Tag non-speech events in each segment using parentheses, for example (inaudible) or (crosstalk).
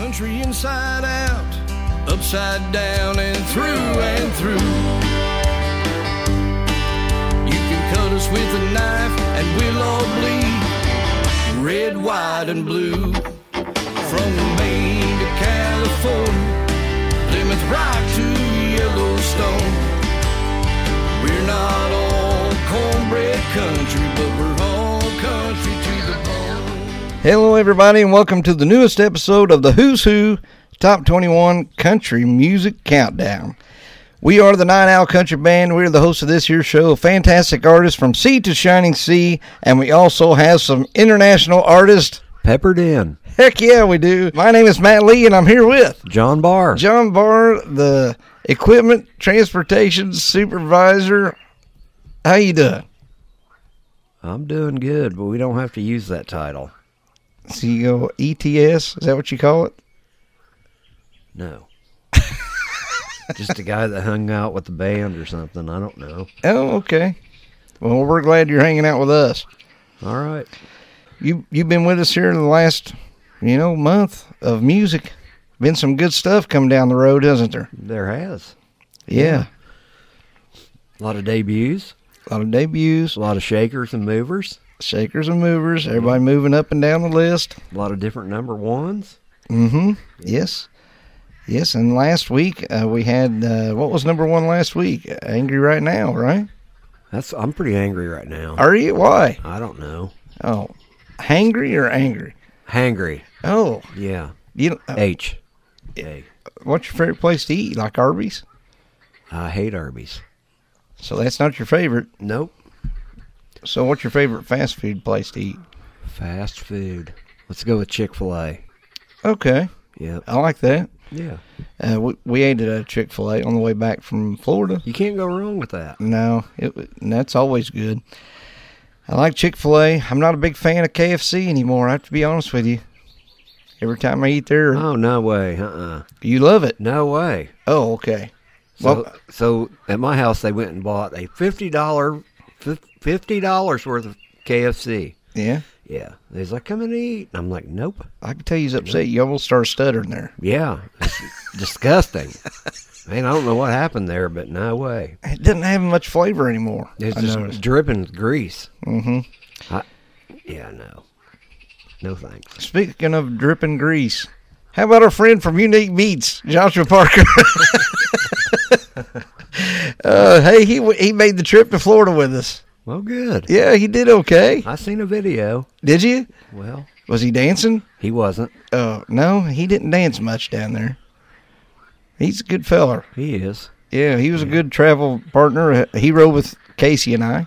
Country inside out, upside down and through and through. You can cut us with a knife and we'll all bleed red, white, and blue. From Maine to California, Plymouth Rock to Yellowstone. We're not all cornbread country, but we're Hello, everybody, and welcome to the newest episode of the Who's Who Top 21 Country Music Countdown. We are the Night Owl Country Band. We're the hosts of this here show, fantastic artists from sea to shining sea, and we also have some international artists. Peppered in. Heck yeah, we do. My name is Matt Lee, and I'm here with John Barr. John Barr, the equipment transportation supervisor. How you doing? I'm doing good, but we don't have to use that title. CEO ETS, is that what you call it? No. (laughs) Just a guy that hung out with the band or something. I don't know. Oh, okay. Well, we're glad you're hanging out with us. All right. You you've been with us here in the last, you know, month of music. Been some good stuff coming down the road, hasn't there? There has. Yeah. A lot of debuts, A lot of debuts, a lot of shakers and movers, shakers and movers, everybody moving up and down the list. a lot of different number ones. Mm-hmm. Yes. Yes, and last week uh, we had uh, what was number one last week? Angry right now, right? That's I'm pretty angry right now. Are you? Why? I don't know. Oh, hangry or angry? Hangry. Oh, Yeah. you. Uh, H. A. what's your favorite place to eat? Like Arby's? I hate Arby's. So that's not your favorite. Nope. So what's your favorite fast food place to eat? Fast food. Let's go with Chick Fil A. Okay, Yep. I like that. Yeah. Uh, we, we ate at a Chick Fil A on the way back from Florida. You can't go wrong with that. No, it that's always good. I like Chick Fil A. I'm not a big fan of KFC anymore. I have to be honest with you. Every time I eat there, Oh no way. Uh. uh you love it. No way. Oh, okay. So, Well- so at my house, they went and bought a fifty dollar, fifty dollars worth of KFC. Yeah, Yeah, He's like, "Come and eat." I'm like, "Nope." I can tell you's upset. You almost start stuttering there. Yeah, (laughs) disgusting. Man, I don't know what happened there, but no way. It doesn't have much flavor anymore. It's I just noticed. dripping grease. hmm Yeah, no, no thanks. Speaking of dripping grease, how about our friend from Unique Beats, Joshua Parker? (laughs) uh, hey, he he made the trip to Florida with us. Well, good. Yeah, he did okay. I seen a video. Did you? Well, Was he dancing? he wasn't. Oh no, he didn't dance much down there. He's a good feller. He is. Yeah, he was a good travel partner. Uh, he rode with Casey and I,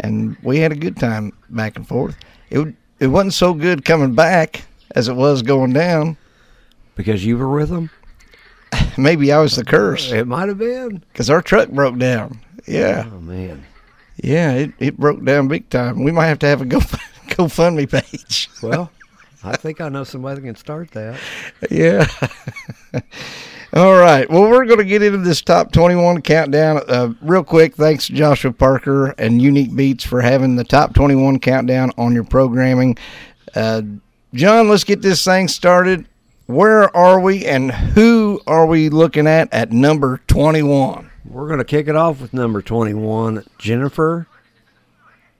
and we had a good time back and forth. It it wasn't so good coming back as it was going down. Because you were with him. (laughs) Maybe I was the curse It might have been. because our truck broke down. Yeah, Oh man. Yeah, it, it broke down big time. We might have to have a Go (laughs) GoFundMe page. Well, (laughs) I think I know somebody that can start that. Yeah. (laughs) All right. Well, we're going to get into this top 21 countdown uh, real quick. Thanks, to Joshua Parker and Unique Beats, for having the top 21 countdown on your programming. Uh, John, let's get this thing started. Where are we and who are we looking at at number 21? We're going to kick it off with number 21, Jennifer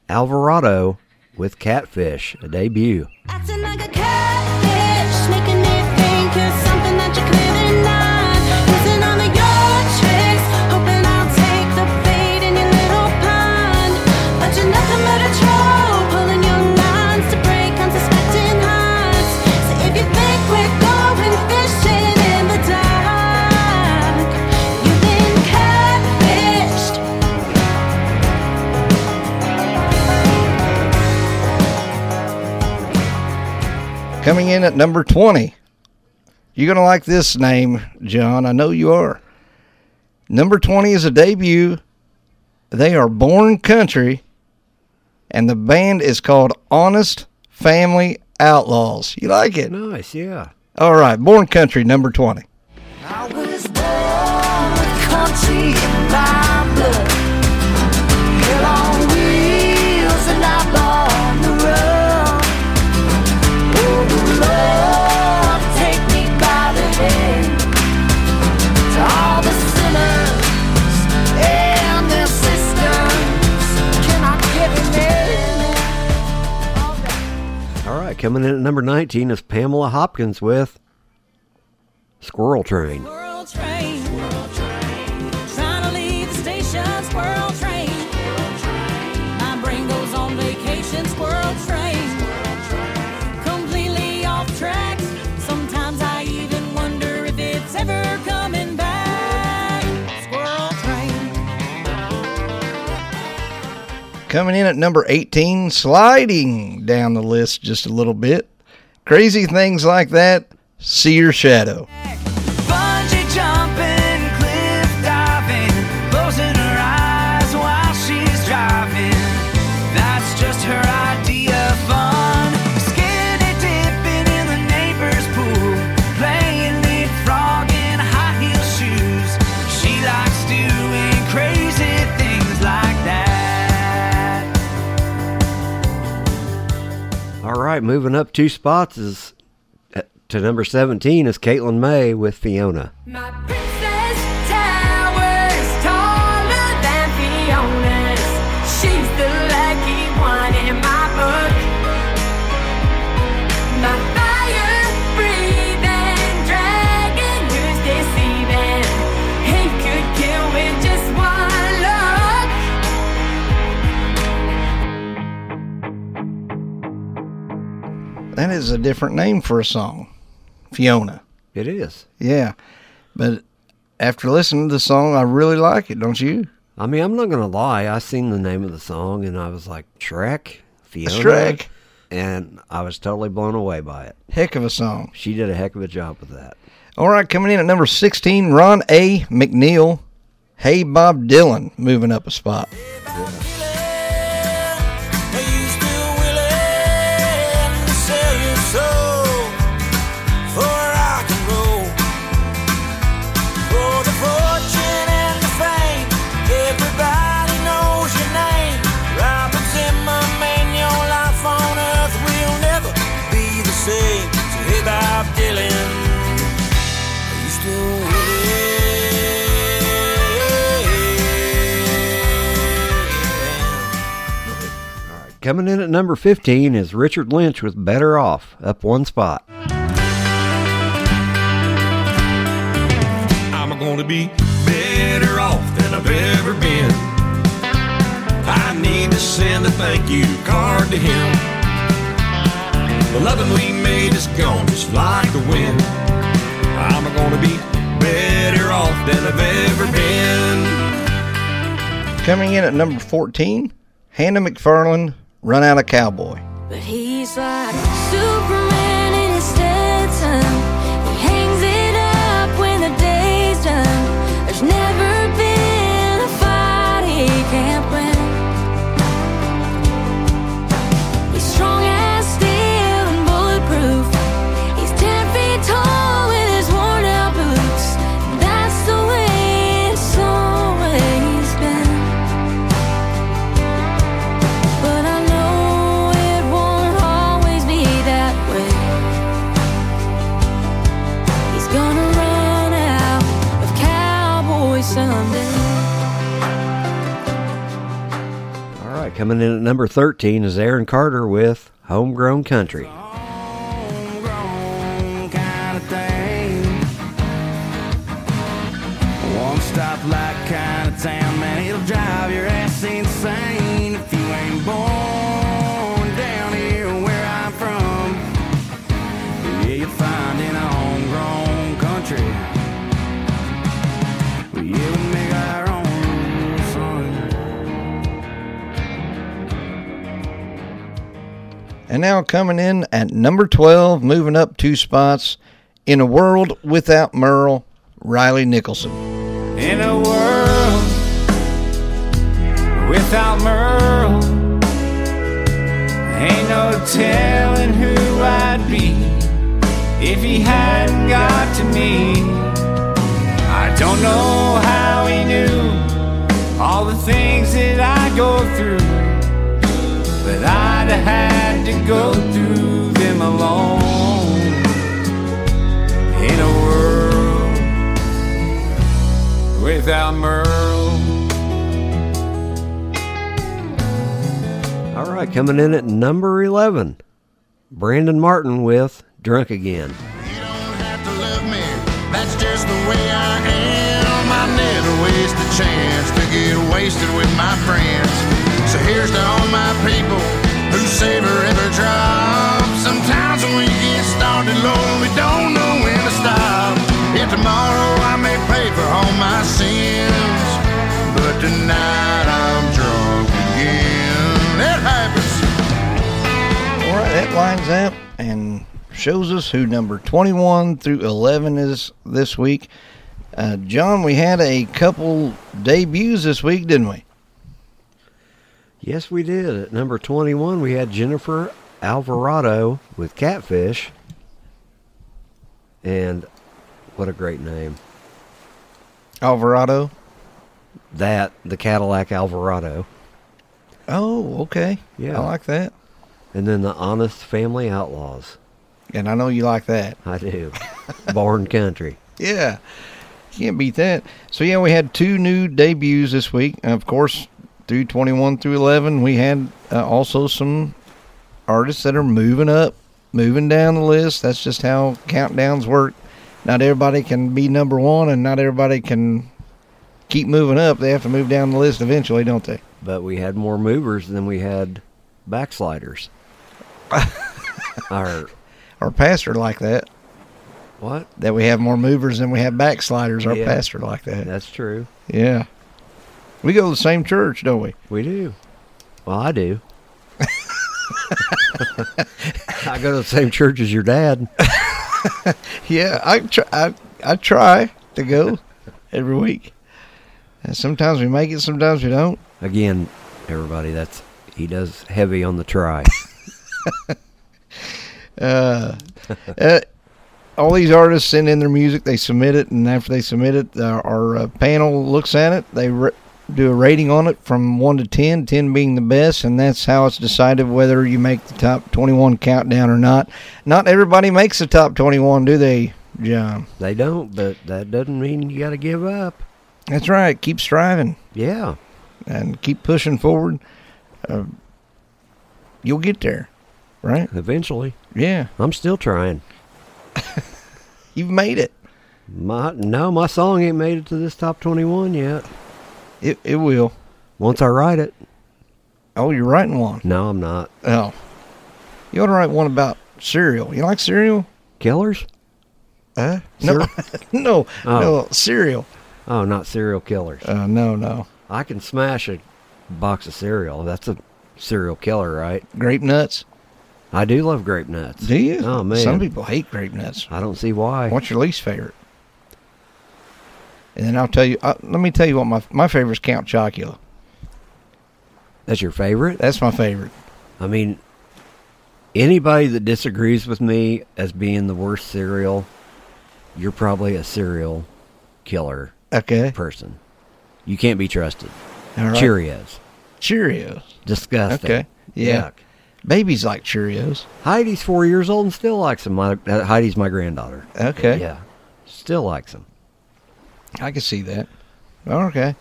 Alvarado with Catfish, a debut. Coming in at number 20. You're going to like this name, John. I know you are. Number 20 is a debut. They are Born Country, and the band is called Honest Family Outlaws. You like it? Nice, yeah. All right, Born Country, number 20. I was born country in my blood. Hell on coming in at number 19 is Pamela Hopkins with Squirrel Train. Coming in at number 18, sliding down the list just a little bit. Crazy things like that, see your shadow. Right, moving up two spots is uh, to number 17 is Caitlin May with Fiona. My That is a different name for a song. Fiona. It is. Yeah. But after listening to the song, I really like it, don't you? I mean, I'm not going to lie. I seen the name of the song and I was like, Shrek? Fiona? Shrek. And I was totally blown away by it. Heck of a song. She did a heck of a job with that. All right, coming in at number 16, Ron A. McNeil. Hey, Bob Dylan, moving up a spot. Are coming in at number 15 is Richard Lynch with Better Off, up one spot. I'm gonna be better off than I've ever been. I need to send a thank you card to him. The loving we made is gone just like the wind. I'm gonna be better off than I've ever been. Coming in at number 14, Hannah McFarlane, Run Out of Cowboy. But he's like Superman All right, coming in at number 13 is Aaron Carter with Homegrown Country. And now coming in at number 12, moving up two spots, In a World Without Merle, Riley Nicholson. In a world without Merle, ain't no telling who I'd be if he hadn't got to me. I don't know how he knew all the things that I go through, but I'd have had to go through them alone. In a world without Merle. All right, coming in at number 11, Brandon Martin with Drunk Again. You don't have to love me, that's just the way I am. I never waste a chance to get wasted with my friends. So here's to all my people who savor every drop. Sometimes when we get started, Lord, we don't know when to stop. If tomorrow I may pay for all my sins, but tonight I'm drunk again. It happens. All right, that lines up and shows us who number 21 through 11 is this week. Uh, John, we had a couple debuts this week, didn't we? Yes, we did. At number 21, we had Jennifer Alvarado with Catfish. And what a great name. Alvarado. That, the Cadillac Alvarado. Oh, okay. Yeah. I like that. And then the Honest Family Outlaws. And I know you like that. I do. Born Country. (laughs) Yeah. Can't beat that. So, yeah, we had two new debuts this week. And of course, through 21 through 11, we had uh, also some artists that are moving up, moving down the list. That's just how countdowns work. Not everybody can be number one, and not everybody can keep moving up. They have to move down the list eventually, don't they? But we had more movers than we had backsliders. Our (laughs) Our pastor like that. what? That we have more movers than we have backsliders. Our Yeah. pastor like that. That's true. Yeah. We go to the same church, don't we? We do. Well, I do. (laughs) I go to the same church as your dad. Yeah, I try. I, I try to go every week. And sometimes we make it, sometimes we don't. Again, everybody, that's he does heavy on the try. (laughs) Uh, uh, all these artists send in their music, they submit it, and after they submit it, uh, our uh, panel looks at it. They ra- do a rating on it from 1 to 10, 10 being the best, and that's how it's decided whether you make the top 21 countdown or not. Not everybody makes the top 21, do they, John? they don't, but that doesn't mean you got to give up. That's right. Keep striving. Yeah, and keep pushing forward, uh, you'll get there, right? eventually. Yeah, I'm still trying. (laughs) you've made it. My no, my song ain't made it to this top 21 yet. It it will. Once I write it. Oh, you're writing one. No, I'm not. Oh, you ought to write one about cereal. You like cereal? Killers? Uh, no, (laughs) no, Oh. no cereal. Oh, not serial killers. Uh, no, no. I can smash a box of cereal. That's a serial killer, right? Grape nuts. I do love grape nuts. Do you? Oh man, Some people hate grape nuts. I don't see why. What's your least favorite? And then I'll tell you. Uh, let me tell you what my my favorite is Count Chocula. That's your favorite? That's my favorite. I mean, anybody that disagrees with me as being the worst cereal, you're probably a serial killer Okay. person. You can't be trusted. All right. Cheerios, Cheerios. disgusting. Okay. Yeah. Yuck. Babies like Cheerios. Heidi's four years old and still likes them. My, uh, Heidi's my granddaughter. Okay. Yeah, still likes them. I can see that. Okay.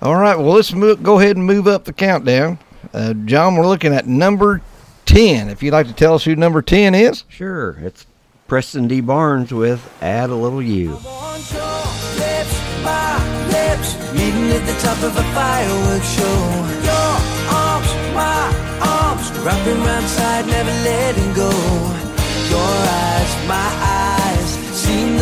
All right. Well, let's move, go ahead and move up the countdown. Uh, John, we're looking at number 10. If you'd like to tell us who number 10 is. Sure, it's Preston D. Barnes with "Add a Little You." want your lips, my lips, meeting at the top of a fireworks show. Your arms, my arms, wrapping round side, never letting go. Your eyes, my eyes, seeing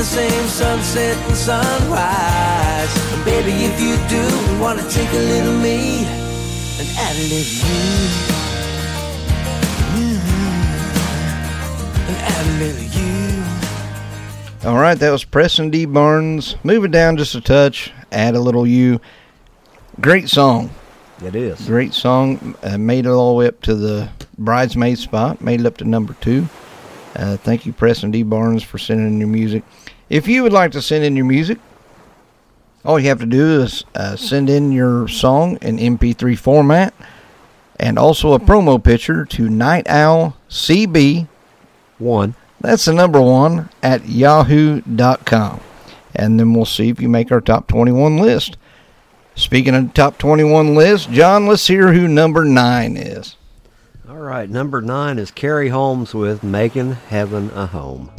the same sunset and sunrise. And baby, if you do, wanna take a little me and add a little you. Mm. And add a little you. All right. That was Preston D. Barnes. Move it down just a touch. Add a little you. Great song. It is. Great song. Uh, made it all the way up to the bridesmaid spot. Made it up to number two. Uh, thank you, Preston D. Barnes, for sending in your music. If you would like to send in your music, all you have to do is uh, send in your song in MP3 format and also a promo picture to Night Owl CB. One. That's the number one at yahoo.com. And then we'll see if you make our top 21 list. Speaking of top 21 list, John, let's hear who number nine is. All right, number nine is Carrie Holmes with Making Heaven a Home.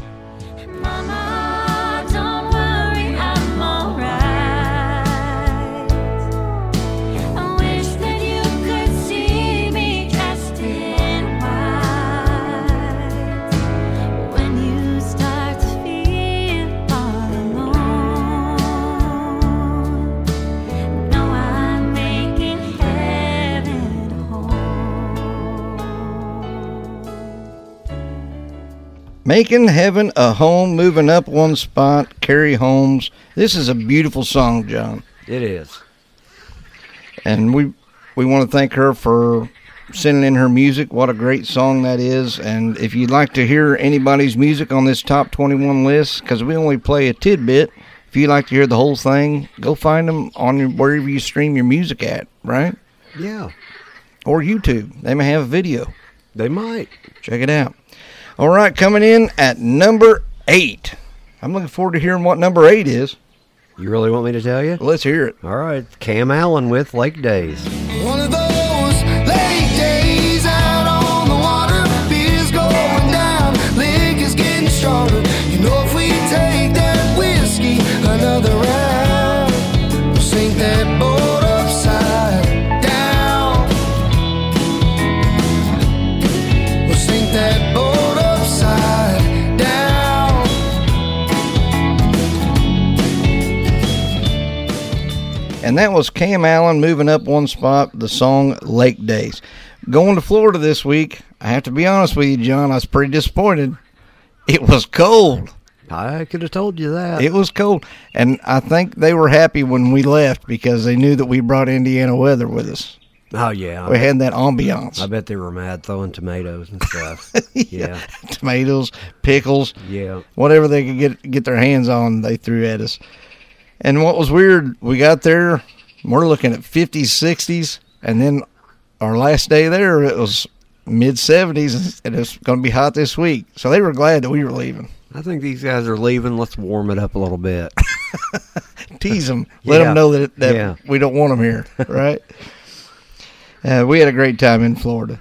Making Heaven a Home, moving up one spot, Carrie Holmes. This is a beautiful song, John. It is. And we we want to thank her for sending in her music. What a great song that is. And if you'd like to hear anybody's music on this top 21 list, because we only play a tidbit, if you'd like to hear the whole thing, go find them on your, wherever you stream your music at, right? Yeah, Or YouTube. They may have a video. they might. Check it out. All right, coming in at number eight. I'm looking forward to hearing what number eight is. You really want me to tell you? Let's hear it. All right, Cam Allen with Lake Days. One And that was Cam Allen moving up one spot, the song Lake Days. Going to Florida this week, I have to be honest with you, John, I was pretty disappointed. It was cold. I could have told you that. It was cold. And I think they were happy when we left because they knew that we brought Indiana weather with us. oh yeah, I We bet, had that ambiance. I bet they were mad throwing tomatoes and stuff. (laughs) yeah, Tomatoes, pickles, yeah. whatever they could get get their hands on, they threw at us. And what was weird, we got there, we're looking at 50s, 60s, and then our last day there, it was mid 70s, and it's going to be hot this week. So they were glad that we were leaving. I think these guys are leaving. Let's warm it up a little bit. (laughs) Tease them, let Yeah. them know that, that Yeah. we don't want them here, (laughs) right? uh, we had a great time in Florida.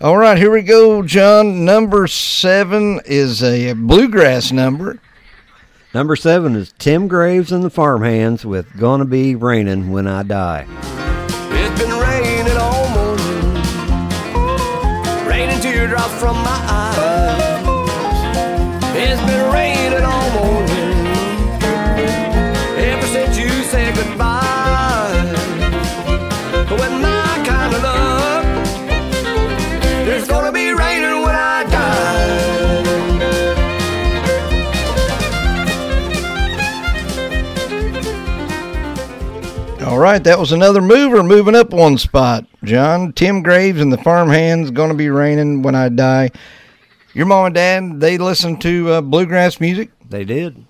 All right, here we go, John. Number seven is a bluegrass number. Number seven is Tim Graves and the Farmhands with "Gonna Be Raining When I Die." Right, that was another mover moving up one spot. John, Tim Graves and the Farmhands going to be raining when I die. Your mom and dad, they listen to uh, bluegrass music. They did.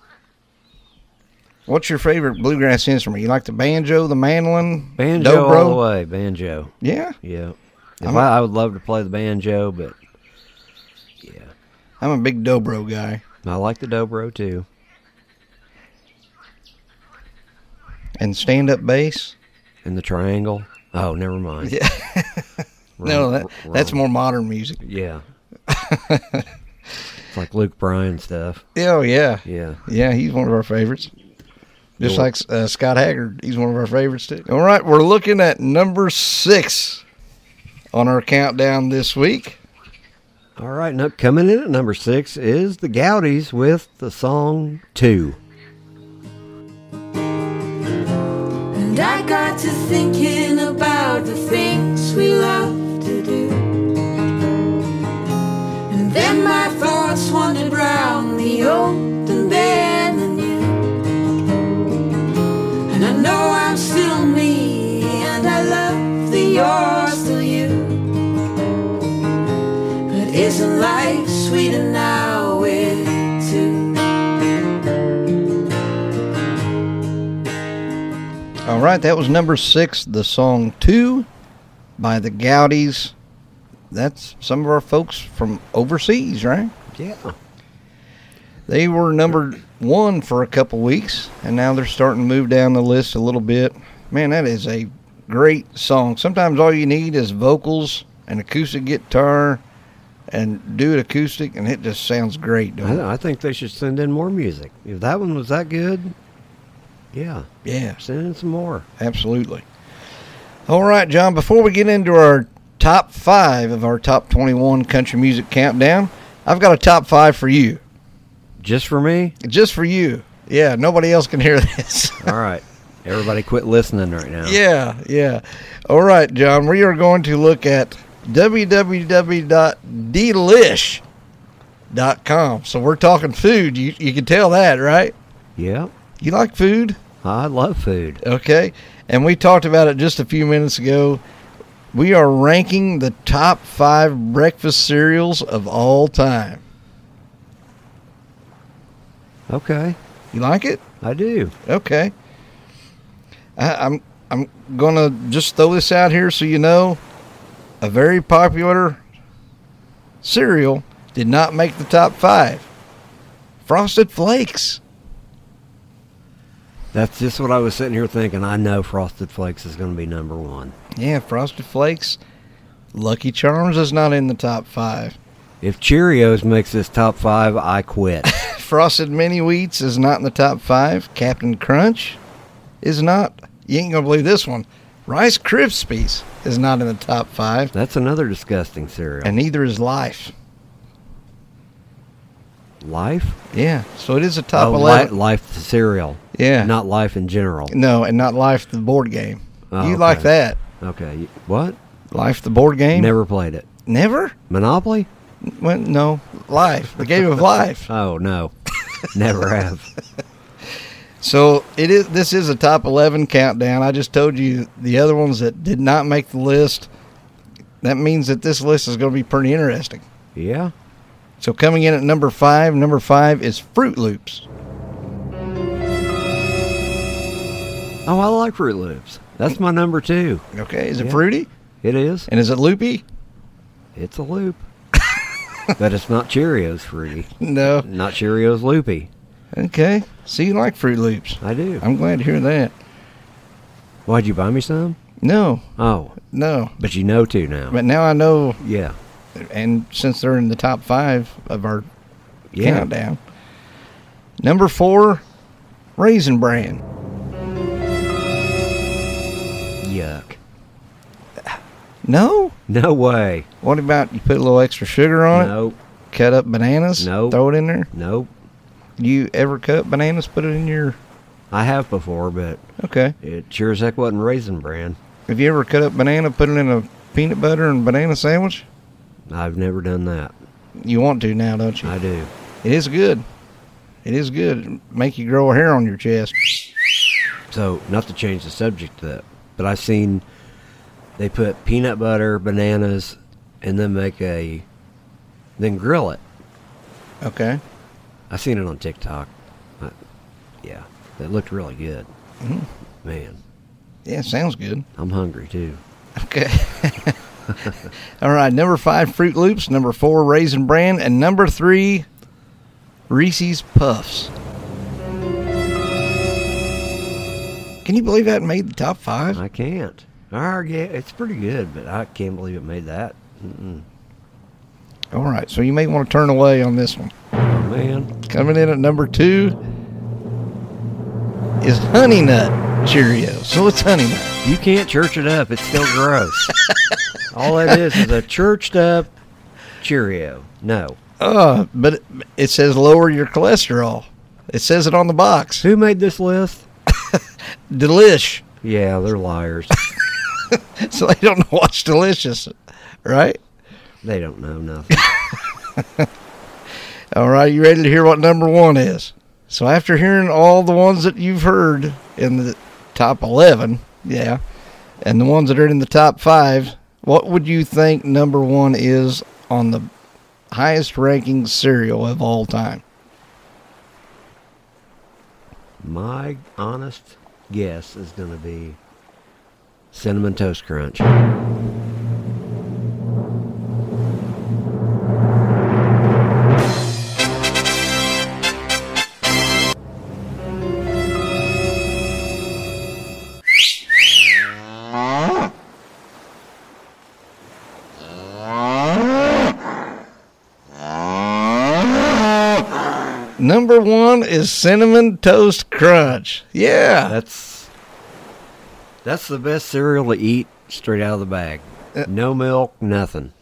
What's your favorite bluegrass instrument? You like the banjo, the mandolin, Banjo dobro? all the way. Banjo. Yeah, Yeah. If I'm- I, I would love to play the banjo, but yeah, I'm a big dobro guy. I like the dobro too. And stand up bass. And the triangle. Oh, never mind. Yeah. (laughs) no, that, that's more modern music. Yeah. (laughs) it's like Luke Bryan stuff. Oh yeah, Yeah. yeah, he's one of our favorites. Just like uh, Scott Haggard, he's one of our favorites too. All right, we're looking at number six on our countdown this week. All right. Now coming in at number six is the Gowdies with the song Two. And I got to thinking about the things we love to do. And then my thoughts wandered round the old and then the new. And I know I'm still me, and I love the you're right, that was number six, the song Two by the Gowdies. That's some of our folks from overseas, right? Yeah. They were number one for a couple weeks, and now they're starting to move down the list a little bit. Man, that is a great song. Sometimes all you need is vocals an acoustic guitar and do it acoustic, and it just sounds great. I, I think they should send in more music. If that one was that good, yeah, Yeah, send in some more. absolutely. All right, John. Before we get into our top five of our top twenty-one country music countdown, I've got a top five for you, Just for me? just for you. Yeah, nobody else can hear (laughs) this. All right. Everybody quit listening right now. Yeah, yeah. All right, John, we are going to look at www.delish.com. So we're talking food. You, you can tell that, right? Yeah. You like food? I love food. Okay. And we talked about it just a few minutes ago. We are ranking the top five breakfast cereals of all time. Okay. You like it? I do. Okay. I, I'm I'm gonna just throw this out here so you know. A very popular cereal did not make the top five. Frosted Flakes. That's just what I was sitting here thinking. I know Frosted Flakes is going to be number one. Yeah, Frosted Flakes. Lucky Charms is not in the top five. If Cheerios makes this top five, I quit. (laughs) Frosted Mini Wheats is not in the top five. Captain Crunch is not. You ain't gonna believe this one. Rice Krispies is not in the top five, That's another disgusting cereal. and neither is Life. Life? Yeah, so it is a top oh, li- eleven. life the cereal. yeah, Not life in general. no, and not Life the board game. Oh, you like that? Okay. What? Life the board game? Never played it. Never? Monopoly? Well, no, Life, the game of life. (laughs) Oh no. Never have. (laughs) So it is. This is a top eleven countdown. I just told you the other ones that did not make the list. That means that this list is going to be pretty interesting. Yeah. So coming in at number five, number five is Froot Loops. Oh, I like Froot Loops. That's my number two. Okay, is it Yeah. fruity? It is. And is it loopy? It's a loop. (laughs) but it's not Cheerios fruity. No. Not Cheerios loopy. Okay. So you like Froot Loops? I do. I'm glad to hear that. Why'd you buy me some? No, Oh, no. but you know to now. But now I know, yeah. And since they're in the top five of our Yeah. countdown, number four, Raisin Bran. Yuck. No. No way. What about you put a little extra sugar on it? Nope. Cut up bananas? Nope. Throw it in there? Nope. You ever cut bananas, put it in your. I have before, but Okay. it sure as heck wasn't Raisin Bran. Have you ever cut up banana, put it in a peanut butter and banana sandwich? I've never done that. You want to now, don't you? I do. It is good. It is good. It'll Make you grow a hair on your chest. So, not to change the subject to that, but I've seen they put peanut butter, bananas, and then make a, then grill it. Okay. I seen it on TikTok. I, yeah, that looked really good. Mhm. Man, Yeah, sounds good. I'm hungry too. Okay. (laughs) (laughs) All right. Number five, Froot Loops. Number four, Raisin Bran. And number three, Reese's Puffs. Can you believe that made the top five? I can't. Yeah, it's pretty good, but I can't believe it made that. Mm-mm. All right. So you may want to turn away on this one. Oh man, Coming in at number two is Honey Nut Cheerios. So it's Honey Nut. you can't church it up. It's still gross. (laughs) All that is is a churched up Cheerio. No. Uh, but it, it says lower your cholesterol. It says it on the box. Who made this list? (laughs) Delish. Yeah, they're liars. (laughs) So they don't know what's delicious, right? they don't know nothing. (laughs) All right, you ready to hear what number one is? So after hearing all the ones that you've heard in the top 11, yeah, and the ones that are in the top five, what would you think number one is on the highest ranking cereal of all time? My honest guess is going to be cinnamon toast crunch. Number one is cinnamon toast crunch. Yeah, That's that's the best cereal to eat straight out of the bag. Uh, no milk, nothing.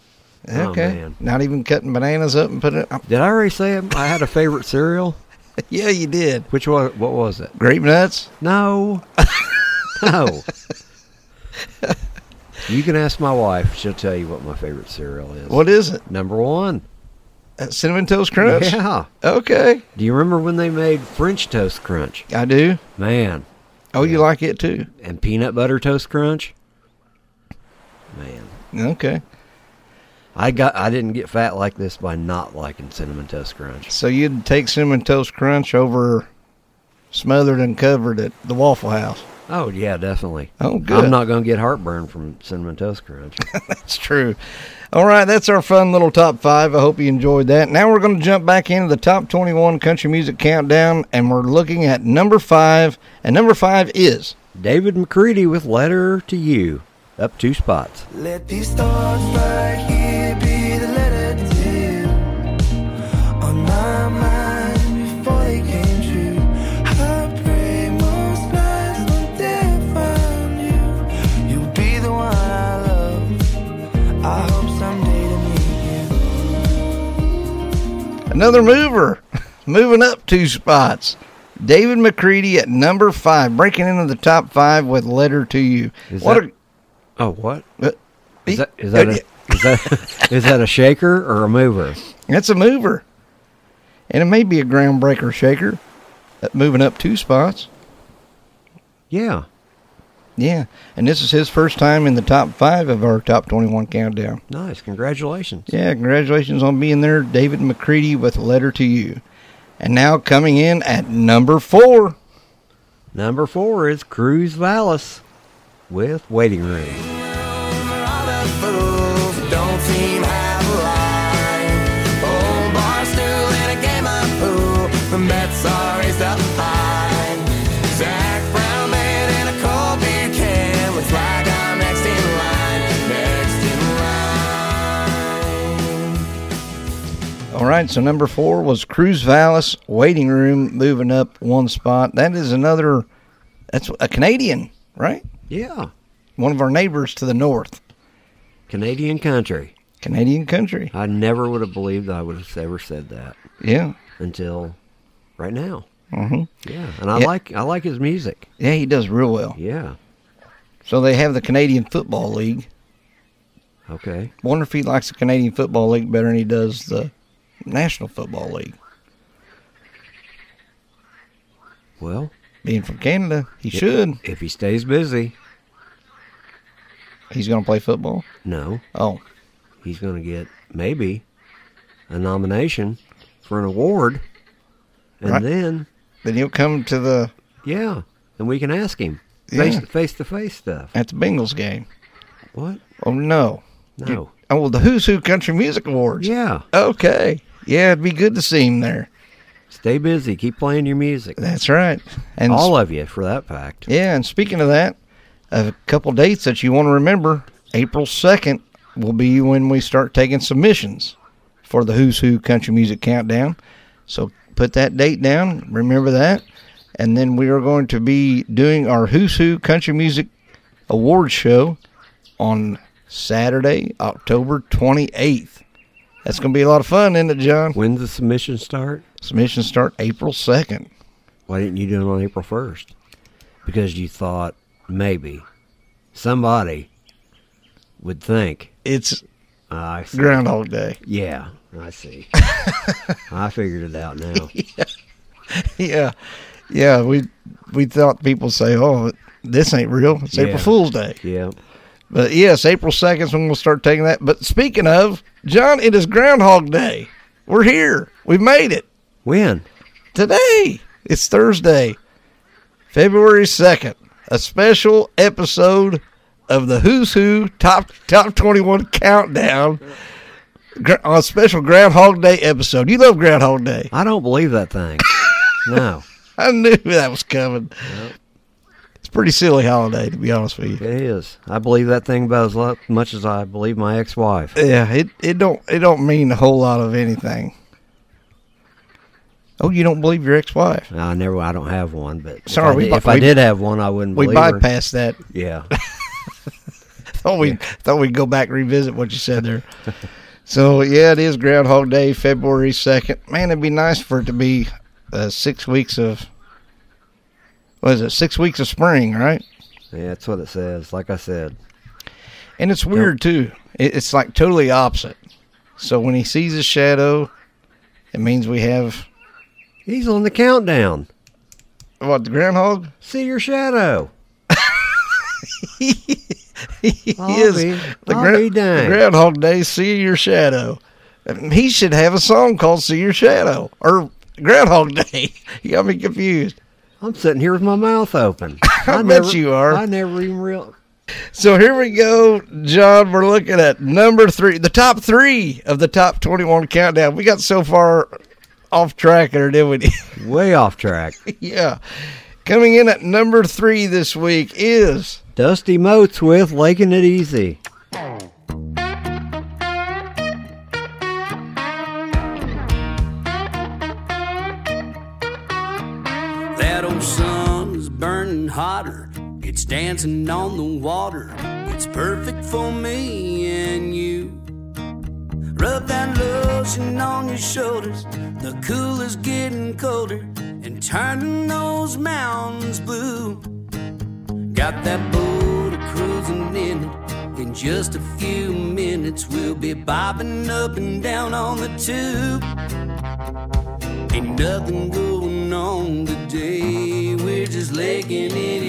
Oh, okay. man. Not even cutting bananas up and putting it. Did I already say it? I had a favorite cereal? (laughs) Yeah, you did. Which one? What was it? Grape nuts. No, (laughs) no. you can ask my wife; she'll tell you what my favorite cereal is. What is it? Number one. Uh, cinnamon toast crunch. Yeah. Okay, Do you remember when they made French toast crunch? I do. Man, Oh, you like it too? and peanut butter toast crunch. Man, Okay. I got I didn't get fat like this by not liking cinnamon toast crunch. So you'd take cinnamon toast crunch over smothered and covered at the Waffle House. Oh yeah, definitely. Oh, good. I'm not gonna get heartburn from cinnamon toast crunch. (laughs) That's true. All right, that's our fun little top five. I hope you enjoyed that. Now we're going to jump back into the top 21 country music countdown, and we're looking at number five. And number five is David McCready with "Letter to You," up two spots. Let these thoughts right another mover, moving up two spots. David McCready at number five, breaking into the top five with "Letter to You." Is what that- Oh, what a, is that? Is that a, is that (laughs) is that a shaker or a mover? That's a mover. And it may be a groundbreaker shaker. uh, Moving up two spots. Yeah. Yeah. And this is his first time in the top five of our top 21 countdown. Nice. Congratulations. Yeah, congratulations on being there, David McCready with Letter to You. And now coming in at number four. Number four is Cruz Vallis with Waiting Room. All right, so number four was Cruz Vallis, Waiting Room, moving up one spot. That is another, that's a Canadian, right? Yeah. One of our neighbors to the north. Canadian country. Canadian country. I never would have believed I would have ever said that Yeah. until right now. hmm Yeah, and I Yeah. like I like his music. Yeah, he does real well. Yeah. So they have the Canadian Football League. Okay. Wonder if he likes the Canadian Football League better than he does the National Football League. Well, Being from Canada, he should. if he stays busy, He's going to play football. no, Oh, he's going to get maybe a nomination for an award, and Right. then then he'll come to the yeah, and we can ask him face to face to face stuff. at the Bengals game. What? Oh no, No. oh the Who's Who Country Music Awards. Yeah. Okay. Yeah, it'd be good to see him there. Stay busy. Keep playing your music. That's right. And All of you, for that fact. Yeah, and speaking of that, a couple dates that you want to remember. April 2nd will be when we start taking submissions for the Who's Who Country Music Countdown. So put that date down, remember that. And then we are going to be doing our Who's Who Country Music Awards show on Saturday, October 28th. That's going to be a lot of fun, isn't it, John? When's the submission start? Submissions start April 2nd. Why didn't you do it on April 1st? Because you thought maybe somebody would think. It's "Ah, I. Groundhog Day. Yeah, I see. (laughs) I figured it out now. yeah, yeah. We we thought people say, "Oh, this ain't real. It's Yeah. April Fool's Day." Yeah. But yes, April second is when we'll start taking that. But speaking of John, it is Groundhog Day. We're here. We've made it When? today. It's Thursday, February second. A special episode of the Who's Who Top Top Twenty One Countdown. On a special Groundhog Day episode. You love Groundhog Day. I don't believe that thing. (laughs) no, I knew that was coming. A pretty silly holiday, to be honest with you. it is. I believe that thing about as lo- much as I believe my ex-wife. Yeah, it, it don't it don't mean a whole lot of anything. Oh, you don't believe your ex-wife? I never. I don't have one, but if Sorry, I we did, if I did have one, I wouldn't We believe her. bypassed that. Yeah, (laughs) thought we thought we'd go back and revisit what you said there. so yeah, it is Groundhog Day, February second. Man, it'd be nice for it to be uh, six weeks of what is it? Six weeks of spring, right? yeah, that's what it says. Like I said, And it's weird too. It's like totally opposite. So when he sees his shadow, it means we have he's on the countdown. what the groundhog. See your shadow. (laughs) he is be- the, gra- the. Groundhog Day. See your shadow. He should have a song called "See Your Shadow" or Groundhog Day. (laughs) You got me confused. I'm sitting here with my mouth open. (laughs) I bet you are. I never even real. So here we go, John. We're looking at number three, the top three of the top 21 countdown. We got so far off track there, didn't we? (laughs) Way off track. yeah. Coming in at number three this week is Dusty Moats with Laking It Easy. Hotter. It's dancing on the water. It's perfect for me and you. Rub that lotion on your shoulders. The cooler's getting colder and turning those mountains blue. Got that boat cruising in it. In just a few minutes, we'll be bobbing up and down on the tube. Ain't nothing going on today. We're just legging it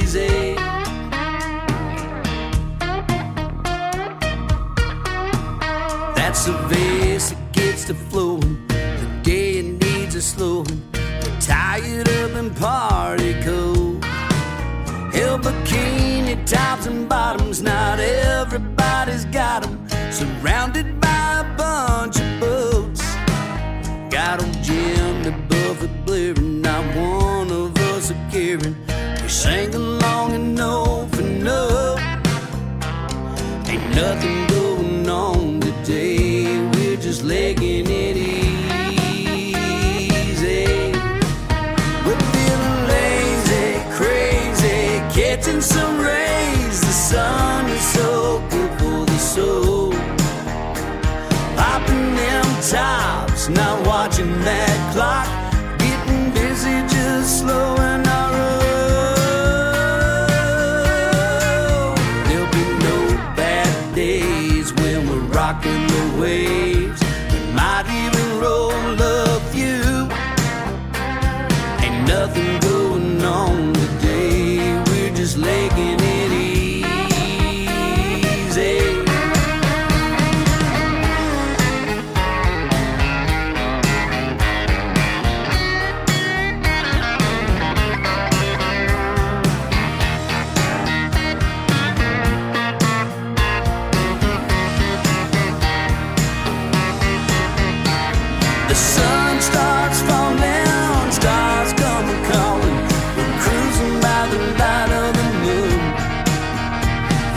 easy. That's a vase that gets to flowing. The day it needs a slowing. Tired up and party cold. Hell, bikini tops and bottoms, not everybody's got 'em. Surrounded the Buffett blaring, not one of us are caring. We sang along and for no. Ain't nothing going on today. We're just legging it easy. We're feeling lazy, crazy, catching some rays. The sun is so good for the soul. Popping them tops, not watching that clock.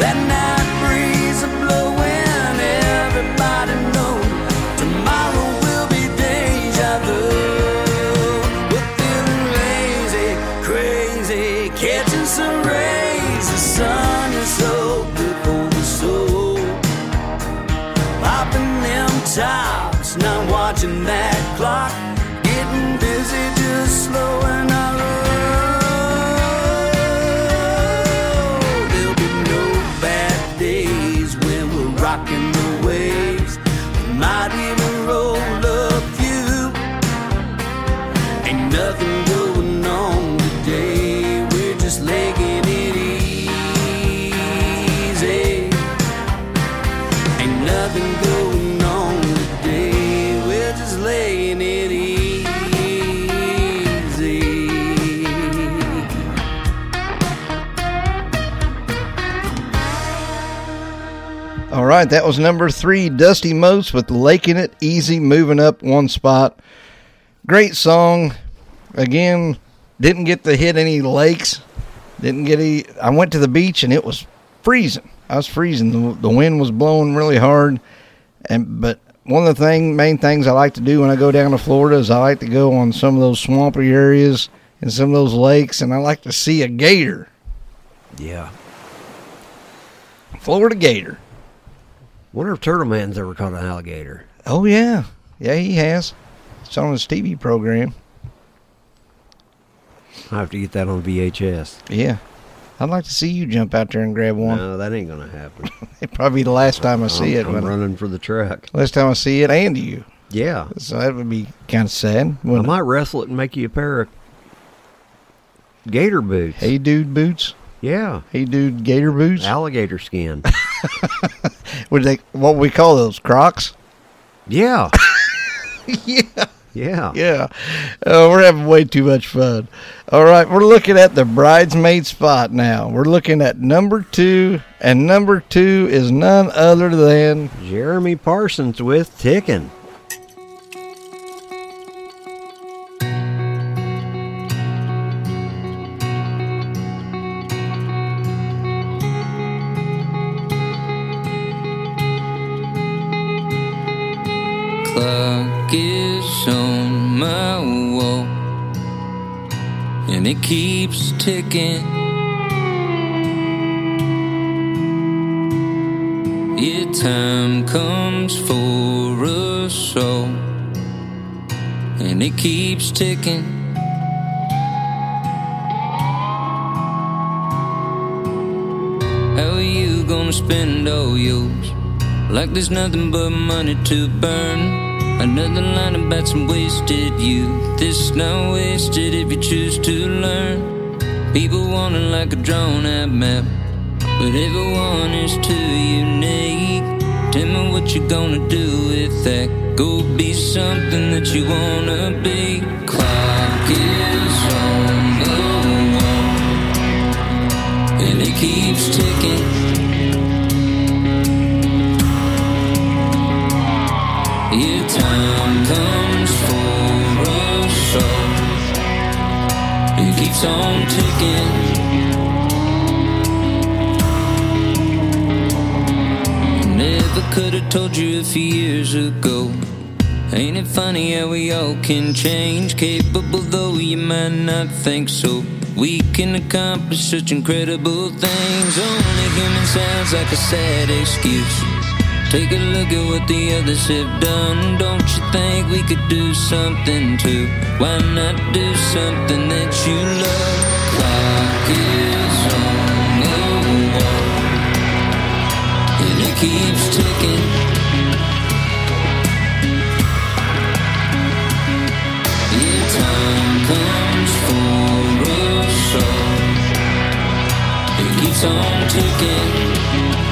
That night right. That was number three, Dusty Moats with "Laking It Easy," moving up one spot. Great song. Again, didn't get to hit any lakes. Didn't get any. I went to the beach and it was freezing. I was freezing. The, the wind was blowing really hard, and but one of the thing main things I like to do when I go down to Florida is I like to go on some of those swampy areas and some of those lakes, and I like to see a gator, Yeah. Florida gator. Wonder if Turtle Man's ever caught an alligator. Oh yeah, yeah he has. It's on his TV program. I have to get that on VHS. Yeah, I'd like to see you jump out there and grab one. No, that ain't gonna happen. (laughs) It'd probably be the last time I see I'm, it. I'm running for the truck. last time I see it, and you. Yeah. So that would be kind of sad. I wouldn't it? might wrestle it and make you a pair of gator boots. Hey, dude, boots. Yeah. Hey, dude, gator boots. Alligator skin. (laughs) Would they? What we call those? Crocs. yeah. (laughs) yeah. Yeah. Yeah. Uh, we're having way too much fun. All right, we're looking at the bridesmaid spot now. We're looking at number two, and number two is none other than Jeremy Parsons with Tickin'. And it keeps ticking. Yeah, time comes for us all and it keeps ticking. How are you gonna spend all yours? Like there's nothing but money to burn. Another line about some wasted youth. This is not wasted if you choose to learn. People wanting like a drawn out map, but everyone is too unique. Tell me what you're gonna do with that. Go be something that you wanna be. Clock is on the wall, and it keeps ticking. Yeah, time comes for us all. It keeps on ticking. Never could have told you a few years ago. Ain't it funny how we all can change? Capable though you might not think so. We can accomplish such incredible things. Only human sounds like a sad excuse. Take a look at what the others have done. Don't you think we could do something too? Why not do something that you love? Clock is on the wall, and it keeps ticking. Yeah, time comes for us all. It keeps on ticking.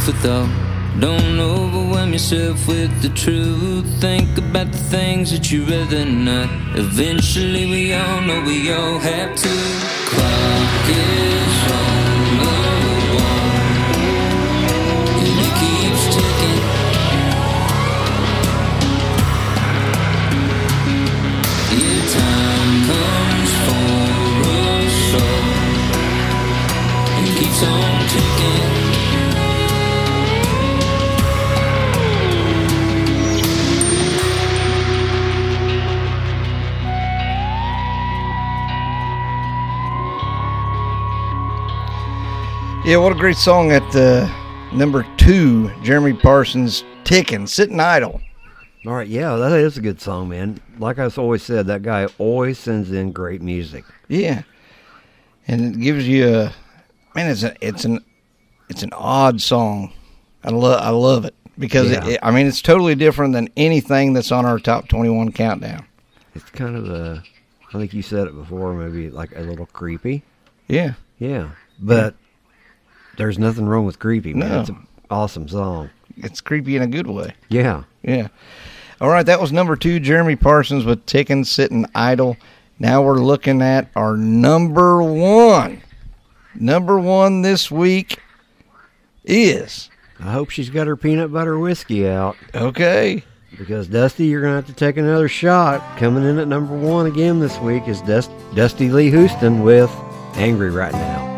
For thought. Don't overwhelm yourself with the truth. Think about the things that you'd rather not. Eventually, we all know we all have to. Clock is yeah. What a great song at uh, number two. Jeremy Parsons, "Ticking," sitting idle. All right, yeah, that is a good song, man. Like I've always said, that guy always sends in great music. Yeah, and it gives you a man. It's a, it's an it's an odd song. I love I love it because Yeah. it, I mean it's totally different than anything that's on our top twenty one countdown. It's kind of a, I think you said it before, maybe like a little creepy. Yeah, Yeah, but there's nothing wrong with creepy, man. No. It's an awesome song. It's creepy in a good way. Yeah. Yeah. All right, that was number two, Jeremy Parsons with Ticking Sitting Idle. Now we're looking at our number one. Number one this week is I hope she's got her peanut butter whiskey out okay. because Dusty, you're gonna have to take another shot. Coming in at number one again this week is Dust- Dusty Lee Houston with "Angry Right Now."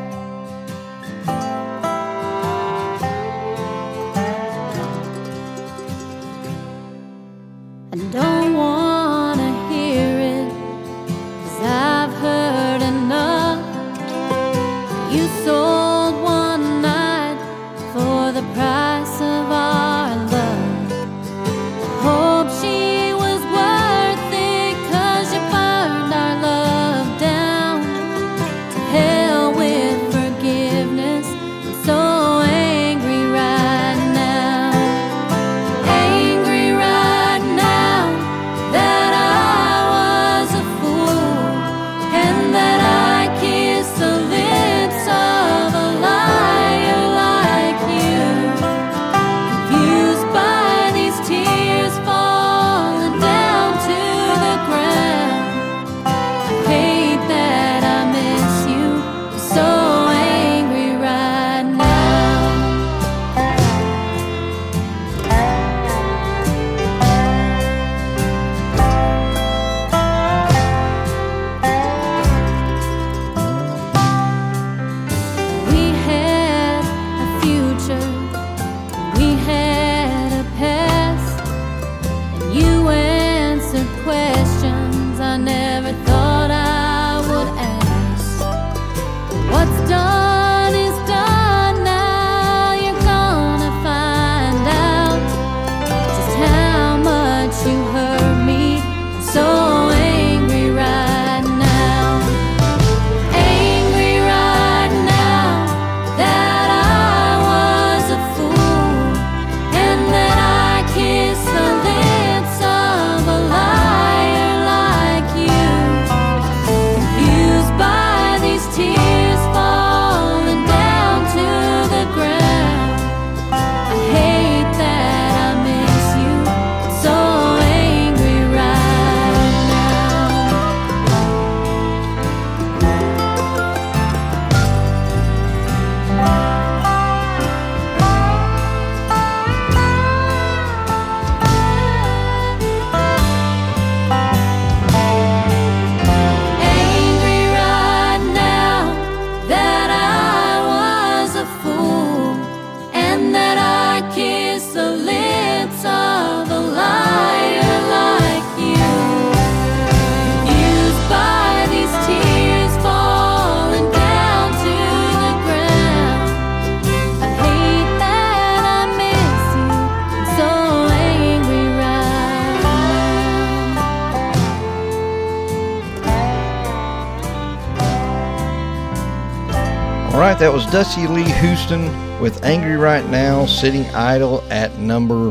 That was Dusty Lee Houston with Angry Right Now, sitting idle at number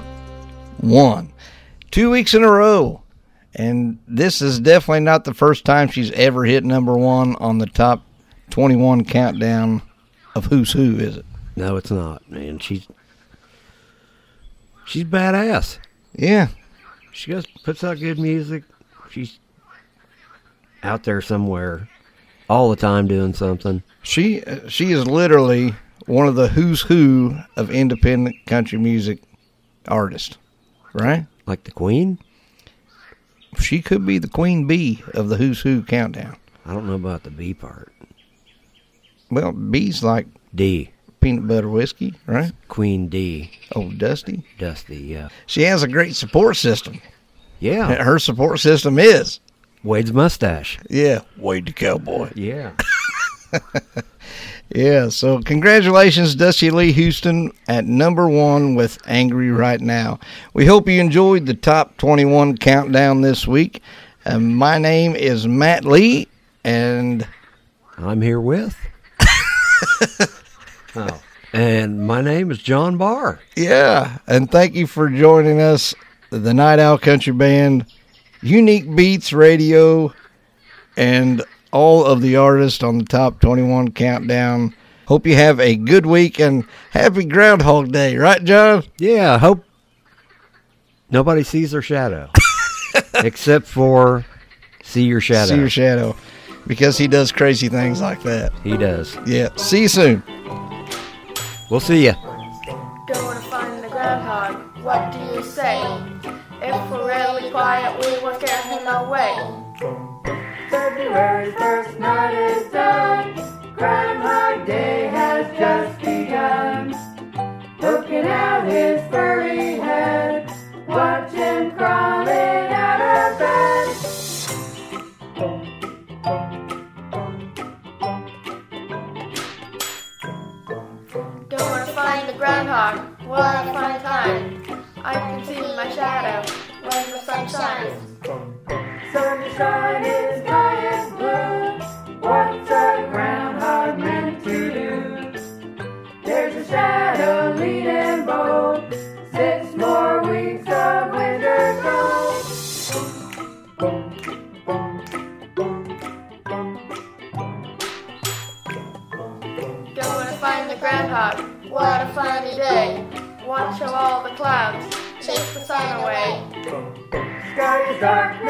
one. Two weeks in a row. And this is definitely not the first time she's ever hit number one on the top 21 countdown of Who's Who, is it? No, it's not, man. She's she's badass. Yeah. She just puts out good music. She's out there somewhere all the time doing something. She she is literally one of the who's who of independent country music artists, right? Like the Queen. She could be the queen bee of the who's who countdown. I don't know about the B part. Well, bees like D. peanut butter whiskey, right? Queen D. Oh, Dusty. Dusty, yeah. She has a great support system. Yeah. Her support system is Wade's mustache. yeah, Wade the cowboy. Yeah. (laughs) Yeah, so congratulations, Dusty Lee Houston, at number one with Angry Right Now. We hope you enjoyed the top 21 countdown this week. Uh, my name is Matt Lee, and I'm here with. (laughs) oh. And my name is John Barr. yeah, and thank you for joining us, the Night Owl Country Band, Unique Beats Radio, and all of the artists on the top 21 countdown. Hope you have a good week and happy Groundhog Day, right, John? Yeah, hope nobody sees their shadow. (laughs) Except for see your shadow. See your shadow. Because he does crazy things like that. he does. Yeah. See you soon. We'll see you. Going to find the groundhog. What do you say? If we're really quiet, we won't scare him away. February's first night is done. Groundhog Day has just begun. Looking out his furry head, watch him crawling out of bed. Going to find the groundhog. What a fun time. I can see my shadow when the sun shines. Clouds chase the sun away. Sky is dark,